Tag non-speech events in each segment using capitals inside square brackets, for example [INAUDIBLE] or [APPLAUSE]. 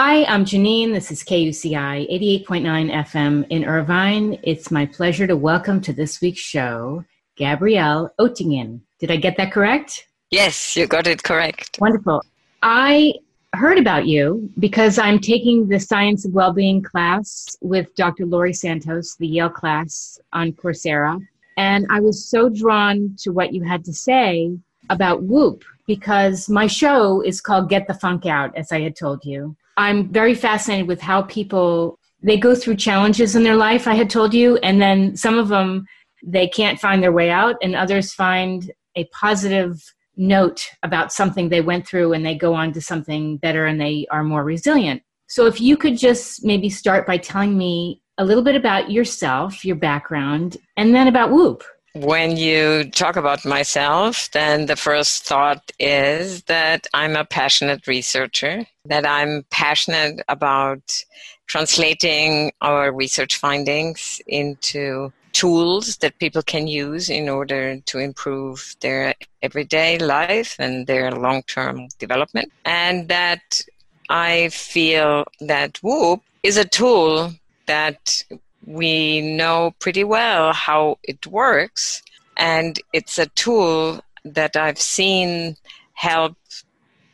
Hi, I'm Janine. This is KUCI 88.9 FM in Irvine. It's my pleasure to welcome to this week's show Gabrielle Oettingen. Did I get that correct? Yes, you got it correct. Wonderful. I heard about you because I'm taking the Science of Wellbeing class with Dr. Laurie Santos, the Yale class on Coursera. And I was so drawn to what you had to say about WOOP because my show is called Get the Funk Out, as I had told you. I'm very fascinated with how people they go through challenges in their life, I had told you, and then some of them they can't find their way out, and others find a positive note about something they went through and they go on to something better and they are more resilient. So, if you could just maybe start by telling me a little bit about yourself, your background, and then about WOOP. When you talk about myself, then the first thought is that I'm a passionate researcher, that I'm passionate about translating our research findings into tools that people can use in order to improve their everyday life and their long term development. And that I feel that WOOP is a tool that we know pretty well how it works. And it's a tool that I've seen help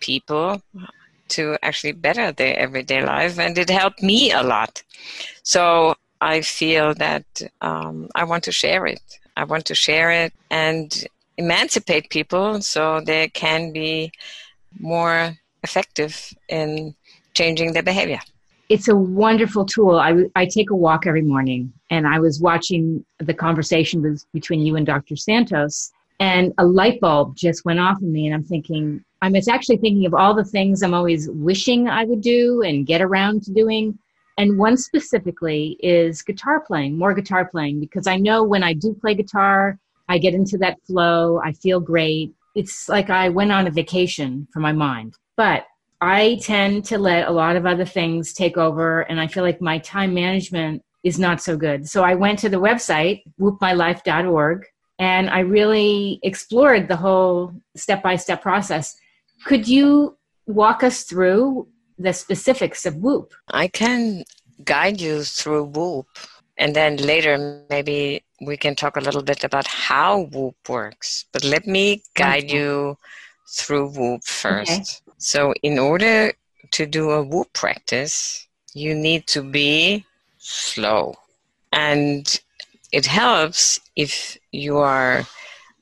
people to actually better their everyday life. And it helped me a lot. So I feel that um, I want to share it. I want to share it and emancipate people so they can be more effective in changing their behavior. It's a wonderful tool. I, I take a walk every morning, and I was watching the conversation between you and Dr. Santos, and a light bulb just went off in me, and I'm thinking, I'm actually thinking of all the things I'm always wishing I would do and get around to doing and one specifically is guitar playing, more guitar playing, because I know when I do play guitar, I get into that flow, I feel great. It's like I went on a vacation for my mind. But I tend to let a lot of other things take over, and I feel like my time management is not so good. So I went to the website, woopmylife.org, and I really explored the whole step by step process. Could you walk us through the specifics of WOOP. I can guide you through WOOP, and then later maybe we can talk a little bit about how WOOP works. But let me guide you through WOOP first. Okay. So, in order to do a WOOP practice, you need to be slow. And it helps if you are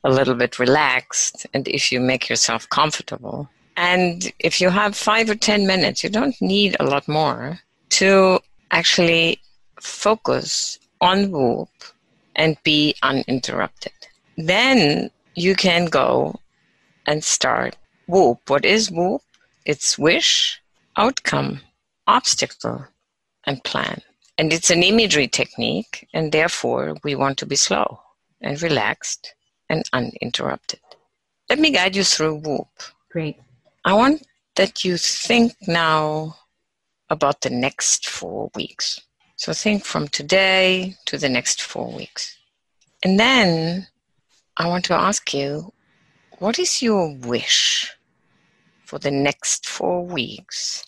a little bit relaxed and if you make yourself comfortable and if you have five or 10 minutes, you don't need a lot more to actually focus on WOOP and be uninterrupted. Then you can go and start WOOP. What is WOOP? It's wish, outcome, obstacle, and plan. And it's an imagery technique, and therefore we want to be slow and relaxed and uninterrupted. Let me guide you through WOOP. Great. I want that you think now about the next four weeks. So think from today to the next four weeks. And then I want to ask you what is your wish for the next four weeks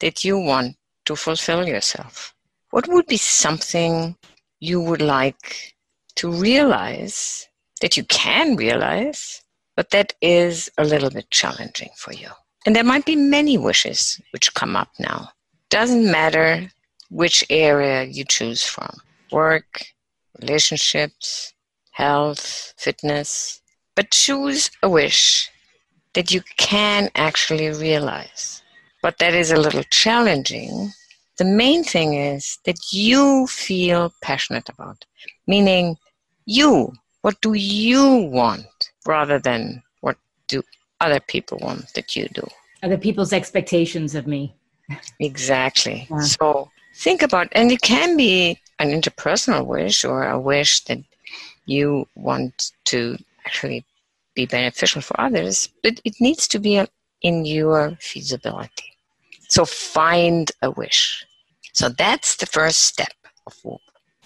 that you want to fulfill yourself? What would be something you would like to realize that you can realize but that is a little bit challenging for you. And there might be many wishes which come up now. Doesn't matter which area you choose from work, relationships, health, fitness. But choose a wish that you can actually realize. But that is a little challenging. The main thing is that you feel passionate about, meaning you, what do you want? rather than what do other people want that you do. Other people's expectations of me. exactly. Yeah. So think about, and it can be an interpersonal wish or a wish that you want to actually be beneficial for others, but it needs to be in your feasibility. So find a wish. So that's the first step of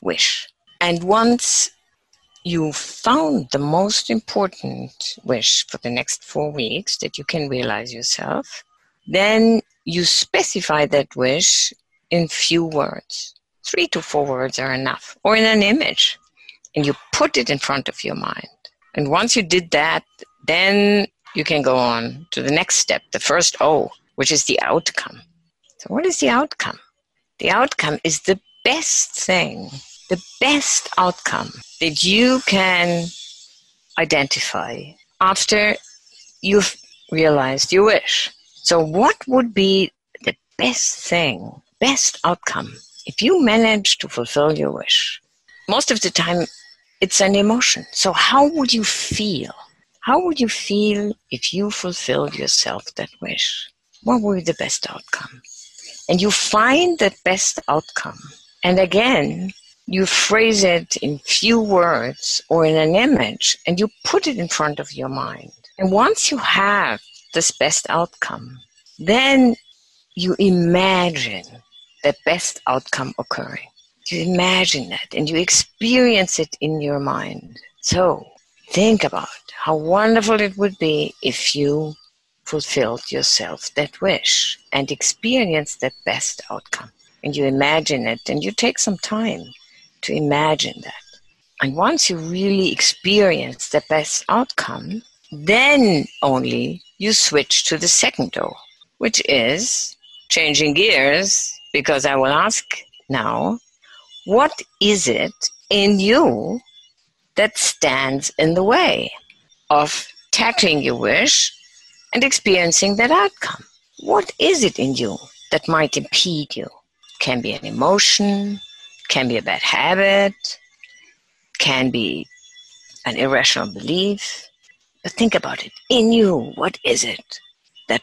wish. And once you found the most important wish for the next four weeks that you can realize yourself, then you specify that wish in few words. Three to four words are enough, or in an image, and you put it in front of your mind. And once you did that, then you can go on to the next step, the first O, which is the outcome. So, what is the outcome? The outcome is the best thing, the best outcome that you can identify after you've realized your wish. So, what would be the best thing, best outcome if you manage to fulfill your wish? Most of the time, it's an emotion. So, how would you feel? How would you feel if you fulfilled yourself that wish? What would be the best outcome? And you find that best outcome. And again, you phrase it in few words or in an image and you put it in front of your mind. And once you have this best outcome, then you imagine the best outcome occurring. You imagine that and you experience it in your mind. So think about how wonderful it would be if you fulfilled yourself that wish and experienced that best outcome. And you imagine it and you take some time to imagine that. And once you really experience the best outcome, then only you switch to the second door, which is changing gears because I will ask now, what is it in you that stands in the way of tackling your wish and experiencing that outcome. What is it in you that might impede you? Can be an emotion, can be a bad habit, can be an irrational belief. But think about it. In you, what is it that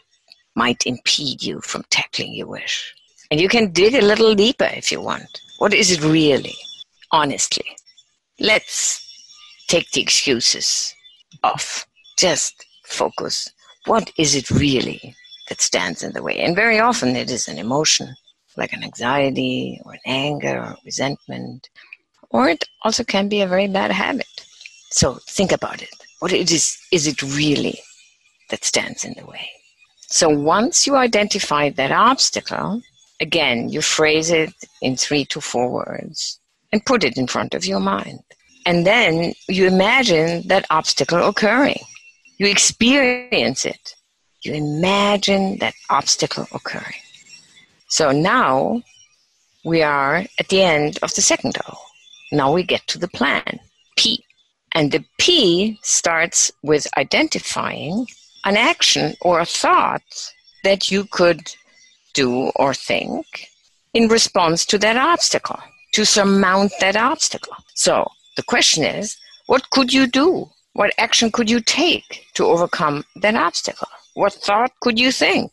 might impede you from tackling your wish? And you can dig a little deeper if you want. What is it really? Honestly. Let's take the excuses off. Just focus what is it really that stands in the way? And very often it is an emotion, like an anxiety or an anger or resentment, or it also can be a very bad habit. So think about it. What it is, is it really that stands in the way? So once you identify that obstacle, again, you phrase it in three to four words and put it in front of your mind. And then you imagine that obstacle occurring. You experience it. You imagine that obstacle occurring. So now we are at the end of the second O. Now we get to the plan, P. And the P starts with identifying an action or a thought that you could do or think in response to that obstacle, to surmount that obstacle. So the question is, what could you do what action could you take to overcome that obstacle? What thought could you think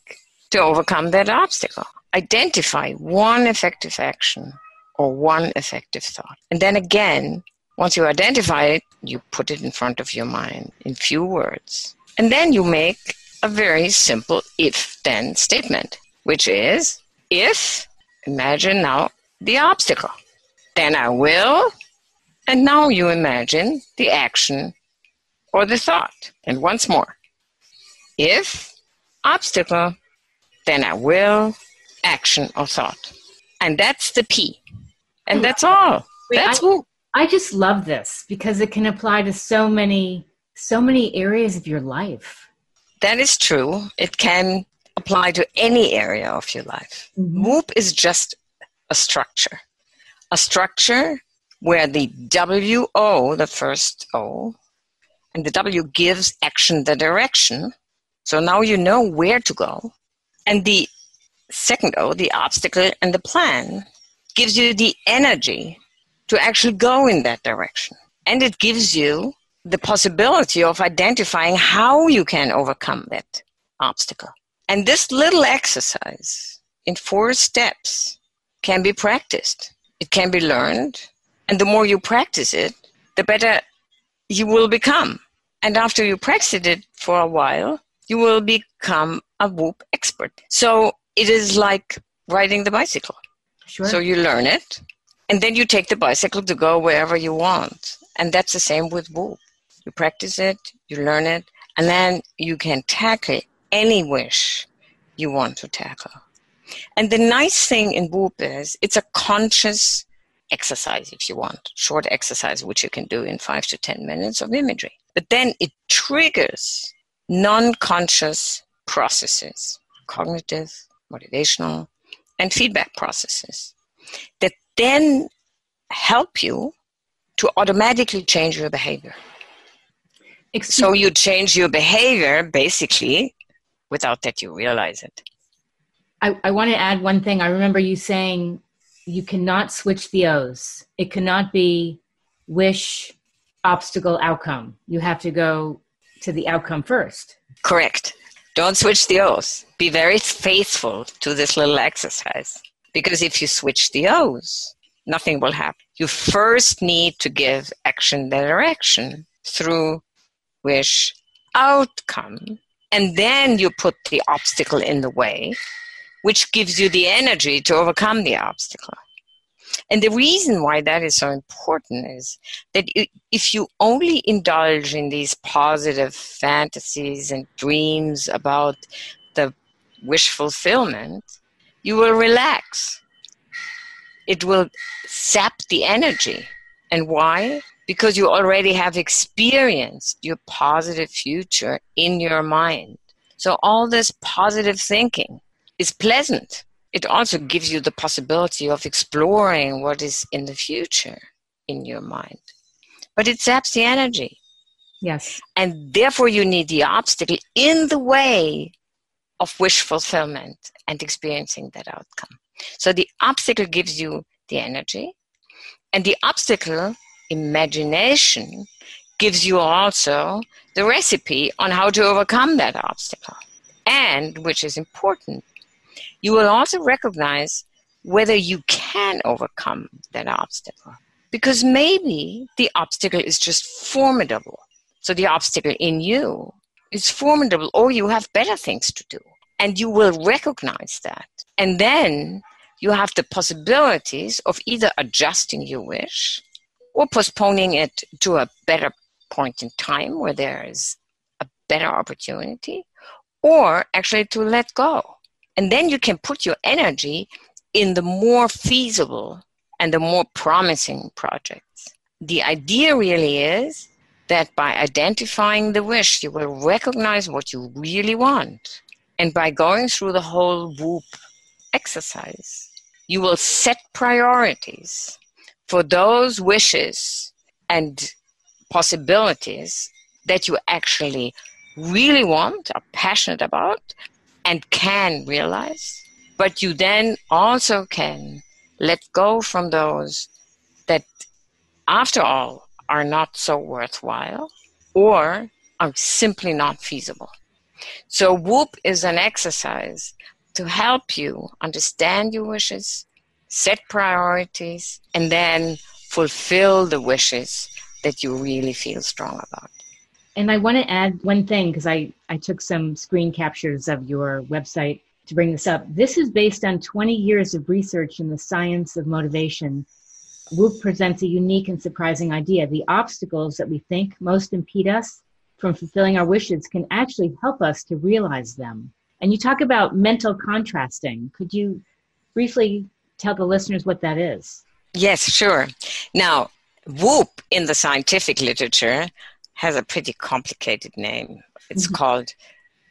to overcome that obstacle? Identify one effective action or one effective thought. And then again, once you identify it, you put it in front of your mind in few words. And then you make a very simple if then statement, which is if, imagine now the obstacle, then I will, and now you imagine the action or the thought. And once more, if obstacle, then I will, action or thought. And that's the P. And oh, that's all. Wait, that's I, all. I just love this because it can apply to so many, so many areas of your life. That is true. It can apply to any area of your life. mm WOOP is just a structure. A structure where the W O, the first O, and the W gives action the direction. So now you know where to go. And the second O, the obstacle and the plan, gives you the energy to actually go in that direction. And it gives you the possibility of identifying how you can overcome that obstacle. And this little exercise in four steps can be practiced. It can be learned. And the more you practice it, the better you will become. And after you practice it for a while, you will become a WOOP expert. So it is like riding the bicycle. Sure. So you learn it, and then you take the bicycle to go wherever you want. And that's the same with WOOP. You practice it, you learn it, and then you can tackle any wish you want to tackle. And the nice thing in WOOP is it's a conscious exercise if you want, short exercise which you can do in five to 10 minutes of imagery. But then it triggers non conscious processes, cognitive, motivational, and feedback processes that then help you to automatically change your behavior. Excuse so you change your behavior basically without that you realize it. I, I want to add one thing. I remember you saying you cannot switch the O's. It cannot be wish, obstacle, outcome. You have to go to the outcome first. Correct. Don't switch the O's. Be very faithful to this little exercise. Because if you switch the O's, nothing will happen. You first need to give action direction through wish outcome. And then you put the obstacle in the way, which gives you the energy to overcome the obstacle. And the reason why that is so important is that if you only indulge in these positive fantasies and dreams about the wish fulfillment, you will relax. It will sap the energy. And why? Because you already have experienced your positive future in your mind. So all this positive thinking is pleasant it also gives you the possibility of exploring what is in the future in your mind. But it saps the energy. Yes. And therefore, you need the obstacle in the way of wish fulfillment and experiencing that outcome. So the obstacle gives you the energy, and the obstacle, imagination, gives you also the recipe on how to overcome that obstacle. And, which is important, you will also recognize whether you can overcome that obstacle. Because maybe the obstacle is just formidable. So the obstacle in you is formidable, or you have better things to do. And you will recognize that. And then you have the possibilities of either adjusting your wish or postponing it to a better point in time where there is a better opportunity, or actually to let go and then you can put your energy in the more feasible and the more promising projects. The idea really is that by identifying the wish, you will recognize what you really want. And by going through the whole WOOP exercise, you will set priorities for those wishes and possibilities that you actually really want, are passionate about, and can realize, but you then also can let go from those that, after all, are not so worthwhile or are simply not feasible. So, WOOP is an exercise to help you understand your wishes, set priorities, and then fulfill the wishes that you really feel strong about. And I want to add one thing because I, I took some screen captures of your website to bring this up. This is based on 20 years of research in the science of motivation. WOOP presents a unique and surprising idea. The obstacles that we think most impede us from fulfilling our wishes can actually help us to realize them. And you talk about mental contrasting. Could you briefly tell the listeners what that is? Yes, sure. Now, WOOP in the scientific literature has a pretty complicated name. It's mm-hmm. called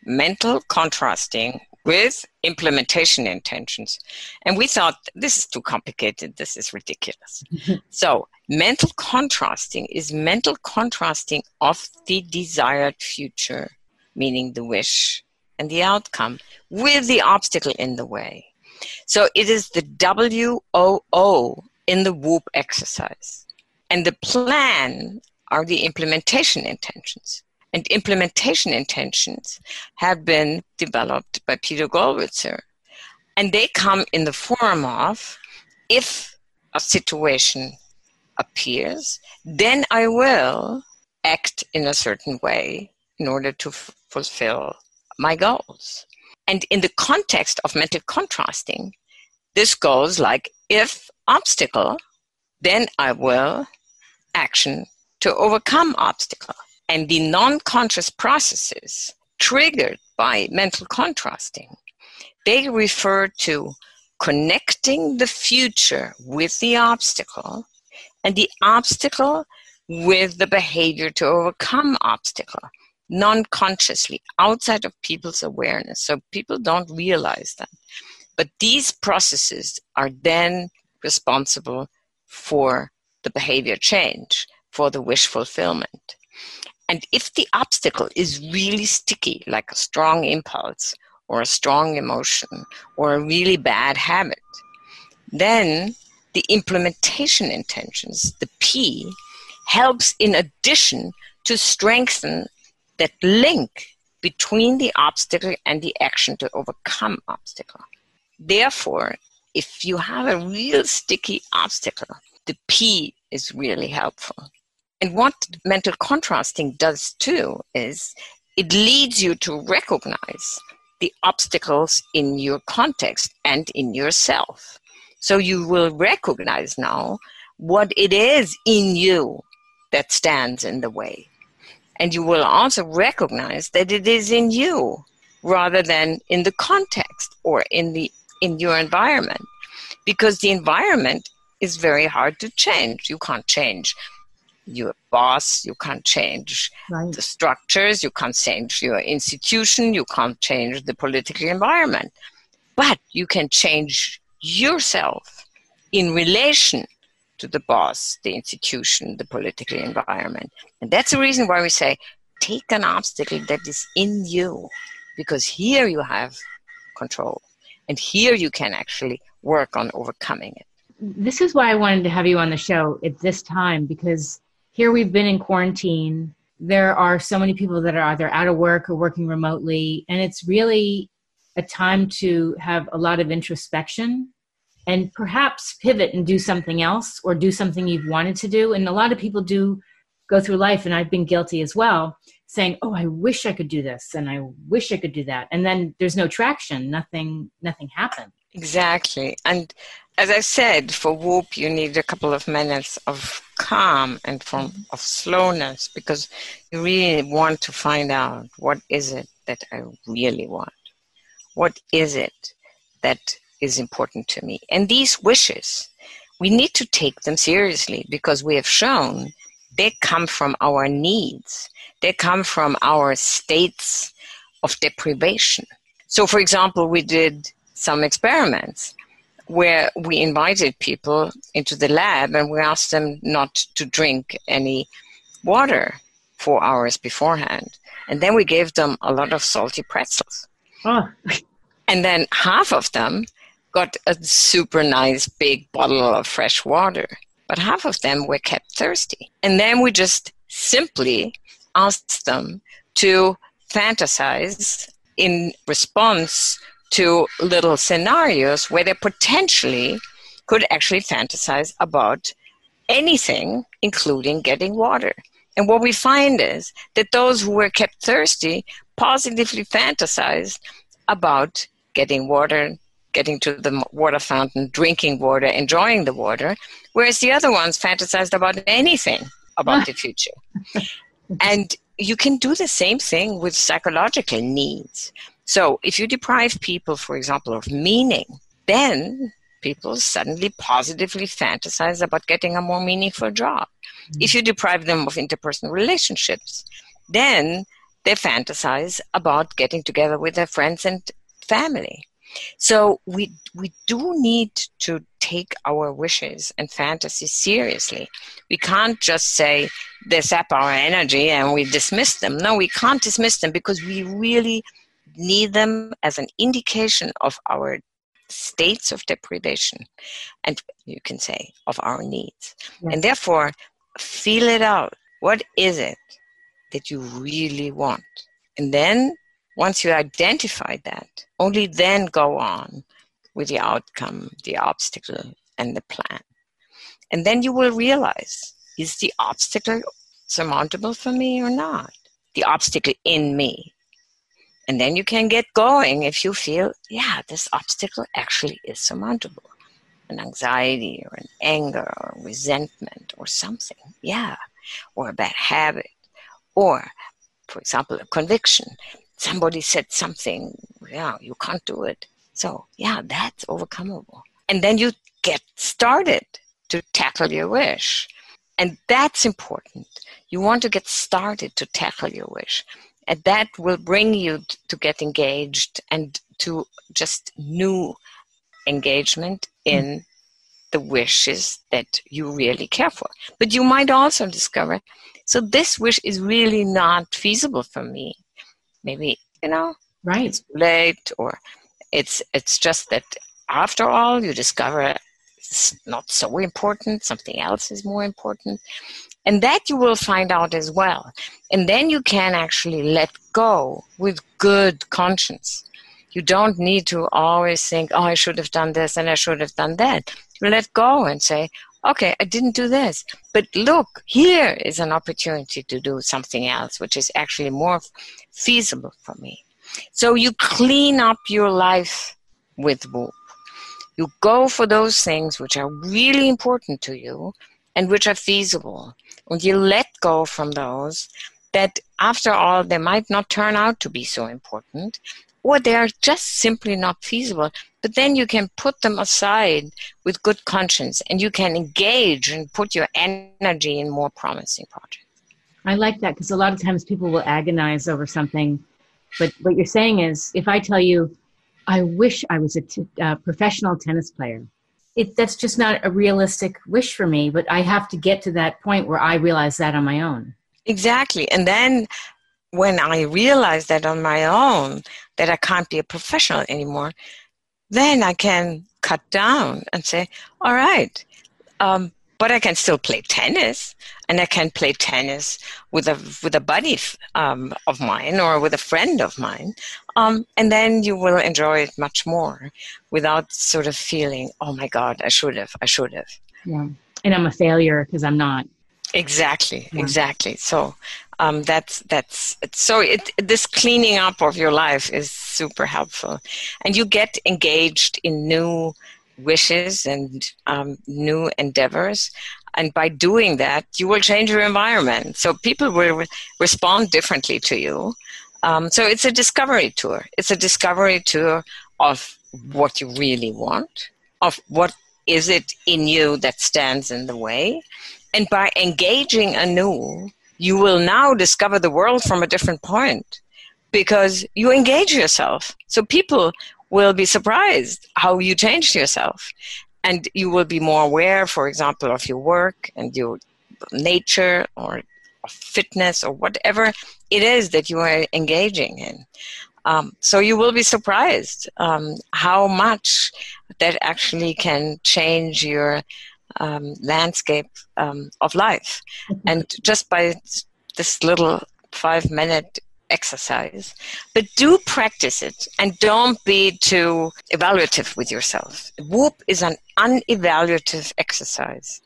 Mental Contrasting with Implementation Intentions. And we thought, this is too complicated, this is ridiculous. Mm-hmm. So, mental contrasting is mental contrasting of the desired future, meaning the wish and the outcome, with the obstacle in the way. So, it is the W O O in the WOOP exercise. And the plan are the implementation intentions. And implementation intentions have been developed by Peter Gollwitzer. And they come in the form of if a situation appears, then I will act in a certain way in order to f- fulfill my goals. And in the context of mental contrasting, this goes like if obstacle, then I will action to overcome obstacle. And the non-conscious processes triggered by mental contrasting, they refer to connecting the future with the obstacle and the obstacle with the behavior to overcome obstacle non-consciously outside of people's awareness. So people don't realize that. But these processes are then responsible for the behavior change for the wish fulfillment. And if the obstacle is really sticky like a strong impulse or a strong emotion or a really bad habit then the implementation intentions the p helps in addition to strengthen that link between the obstacle and the action to overcome obstacle. Therefore, if you have a real sticky obstacle, the P is really helpful. And what mental contrasting does too is it leads you to recognize the obstacles in your context and in yourself. So you will recognize now what it is in you that stands in the way. And you will also recognize that it is in you rather than in the context or in the in your environment. Because the environment is very hard to change. You can't change your boss you can't change right. the structures you can't change your institution you can't change the political environment. But you can change yourself in relation to the boss, the institution, the political environment. And that's the reason why we say take an obstacle that is in you, because here you have control. And here you can actually work on overcoming it. This is why I wanted to have you on the show at this time, because here we've been in quarantine. There are so many people that are either out of work or working remotely, and it's really a time to have a lot of introspection and perhaps pivot and do something else or do something you've wanted to do. And a lot of people do go through life, and I've been guilty as well, saying, "Oh, I wish I could do this, and I wish I could do that," and then there's no traction. Nothing, nothing happened. Exactly, and as I said, for WOOP, you need a couple of minutes of calm and from mm-hmm. of slowness because you really want to find out what is it that I really want. What is it that is important to me. And these wishes, we need to take them seriously because we have shown they come from our needs, they come from our states of deprivation. So, for example, we did some experiments where we invited people into the lab and we asked them not to drink any water four hours beforehand. And then we gave them a lot of salty pretzels. Oh. and then half of them got a super nice big bottle of fresh water, but half of them were kept thirsty. And then we just simply asked them to fantasize in response to little scenarios where they potentially could actually fantasize about anything, including getting water. And what we find is that those who were kept thirsty positively fantasized about getting water, getting to the water fountain, drinking water, enjoying the water, whereas the other ones fantasized about anything about the [LAUGHS] future. And you can do the same thing with psychological needs. So if you deprive people, for example, of meaning, then people suddenly positively fantasize about getting a more meaningful job. Mm-hmm. If you deprive them of interpersonal relationships, then they fantasize about getting together with their friends and family. So we we do need to take our wishes and fantasies seriously. We can't just say they sap our energy and we dismiss them. No, we can't dismiss them because we really need them as an indication of our states of deprivation and you can say of our needs. Yes. And therefore feel it out. What is it that you really want? And then once you identify that, only then go on with the outcome, the obstacle, and the plan. And then you will realize is the obstacle surmountable for me or not? The obstacle in me. And then you can get going if you feel, yeah, this obstacle actually is surmountable. An anxiety or an anger or resentment or something. Yeah. Or a bad habit. Or, for example, a conviction somebody said something, yeah, you can't do it. So, yeah, that's overcomable. And then you get started to tackle your wish. And that's important. You want to get started to tackle your wish. And that will bring you to get engaged and to just new engagement in mm. the wishes that you really care for. But you might also discover, so this wish is really not feasible for me. Maybe, you know, right. it's late or it's it's just that after all you discover it's not so important, something else is more important. And that you will find out as well. And then you can actually let go with good conscience. You don't need to always think, oh, I should have done this and I should have done that. You let go and say, okay, I didn't do this. But look, here is an opportunity to do something else, which is actually more feasible for me. So you clean up your life with WOOP. You go for those things which are really important to you and which are feasible. And you let go from those that, after all, they might not turn out to be so important, or they are just simply not feasible. But then you can put them aside with good conscience and you can engage and put your energy in more promising projects. I like that because a lot of times people will agonize over something. But what you're saying is if I tell you, I wish I was a t- uh, professional tennis player, it, that's just not a realistic wish for me, but I have to get to that point where I realize that on my own. Exactly. And then when I realize that on my own, that I can't be a professional anymore, then I can cut down and say, all right, um, but I can still play tennis, and I can play tennis with a with a buddy um, of mine or with a friend of mine, um, and then you will enjoy it much more without sort of feeling, oh my God, I should have, I should have. Yeah, and I'm a failure because I'm not. Exactly, yeah. exactly. So um, that's that's so it, this cleaning up of your life is super helpful, and you get engaged in new wishes and um, new endeavors. And by doing that, you will change your environment. So people will re- respond differently to you. Um, so it's a discovery tour. It's a discovery tour of what you really want, of what is it in you that stands in the way. And by engaging anew, you will now discover the world from a different point because you engage yourself. So people will be surprised how you changed yourself. And you will be more aware, for example, of your work and your nature or fitness or whatever it is that you are engaging in. Um, so you will be surprised um, how much that actually can change your um, landscape um, of life. Mm-hmm. And just by this little five minute exercise, but do practice it and don't be too evaluative with yourself. WOOP is an unevaluative exercise.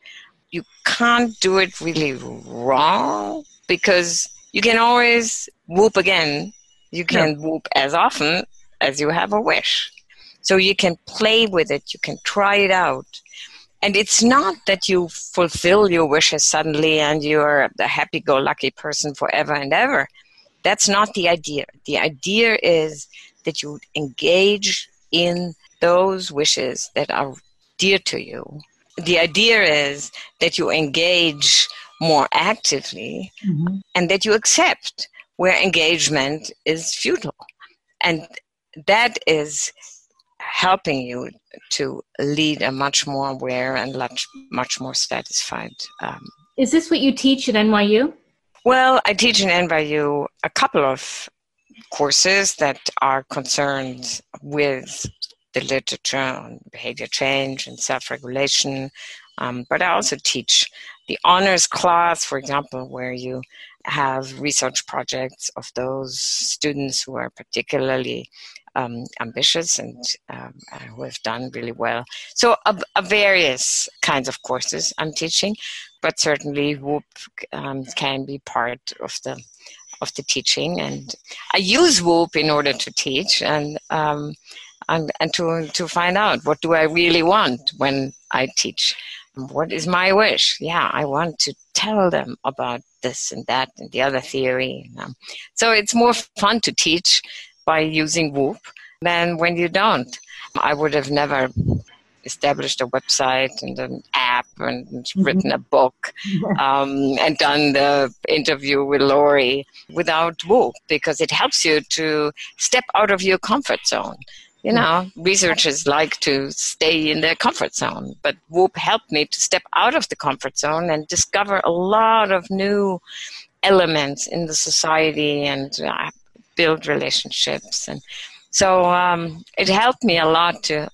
You can't do it really wrong because you can always WOOP again. You can yeah. WOOP as often as you have a wish. So you can play with it, you can try it out. And it's not that you fulfill your wishes suddenly and you're a happy go lucky person forever and ever. That's not the idea. The idea is that you engage in those wishes that are dear to you. The idea is that you engage more actively mm-hmm. and that you accept where engagement is futile. And that is helping you to lead a much more aware and much, much more satisfied. Um, is this what you teach at NYU? Well, I teach in NYU a couple of courses that are concerned with the literature on behavior change and self regulation. Um, but I also teach the honors class, for example, where you have research projects of those students who are particularly um, ambitious and um, who have done really well. So, a, a various kinds of courses I'm teaching but certainly WOOP um, can be part of the of the teaching. And I use WOOP in order to teach and um, and, and to to find out what do I really want when I teach. what is my wish? Yeah, I want to tell them about this and that and the other theory. Um, so it's more fun to teach by using WOOP than when you don't. I would have never established a website and an app and mm-hmm. written a book um, and done the interview with Laurie without WOOP because it helps you to step out of your comfort zone. You know, researchers like to stay in their comfort zone, but WOOP helped me to step out of the comfort zone and discover a lot of new elements in the society and uh, build relationships and so um, it helped me a lot to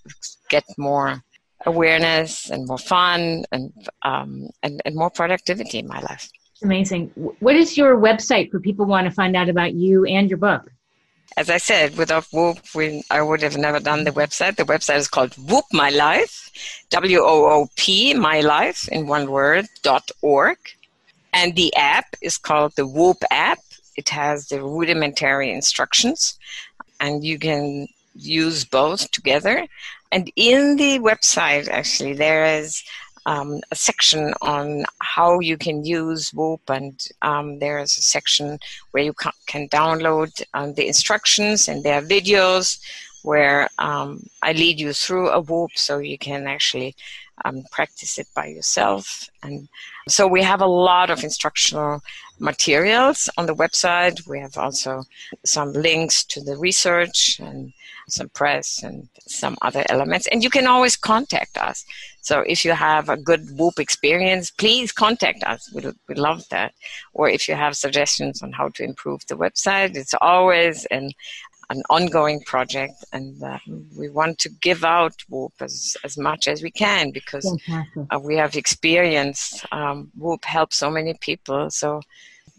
get more awareness and more fun and, um, and, and more productivity in my life. Amazing. What is your website for people want to find out about you and your book? As I said, without WOOP, we, I would have never done the website. The website is called WOOP My Life, W O O P, My Life, in one word, dot org. And the app is called the WOOP app. It has the rudimentary instructions and you can use both together. And in the website, actually, there is um, a section on how you can use WOOP, and um, there is a section where you ca- can download um, the instructions, and there are videos where um, I lead you through a WOOP so you can actually um, practice it by yourself. And so we have a lot of instructional materials on the website. We have also some links to the research and some press and some other elements. And you can always contact us. So if you have a good WOOP experience, please contact us. We we love that. Or if you have suggestions on how to improve the website, it's always an an ongoing project, and uh, we want to give out WOOP as, as much as we can because uh, we have experienced um, WOOP helps so many people. So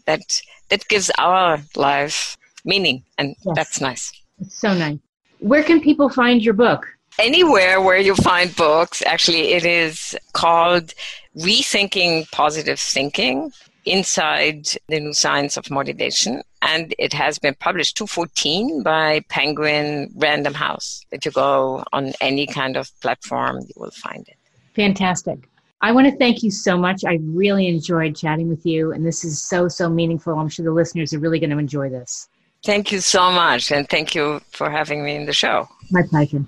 that that gives our life meaning, and yes. that's nice. It's so nice. Where can people find your book? Anywhere where you find books. Actually, it is called Rethinking Positive Thinking inside the new science of motivation and it has been published 214 by penguin random house. If you go on any kind of platform you will find it. Fantastic. I want to thank you so much. I really enjoyed chatting with you and this is so so meaningful. I'm sure the listeners are really going to enjoy this. Thank you so much and thank you for having me in the show. My pleasure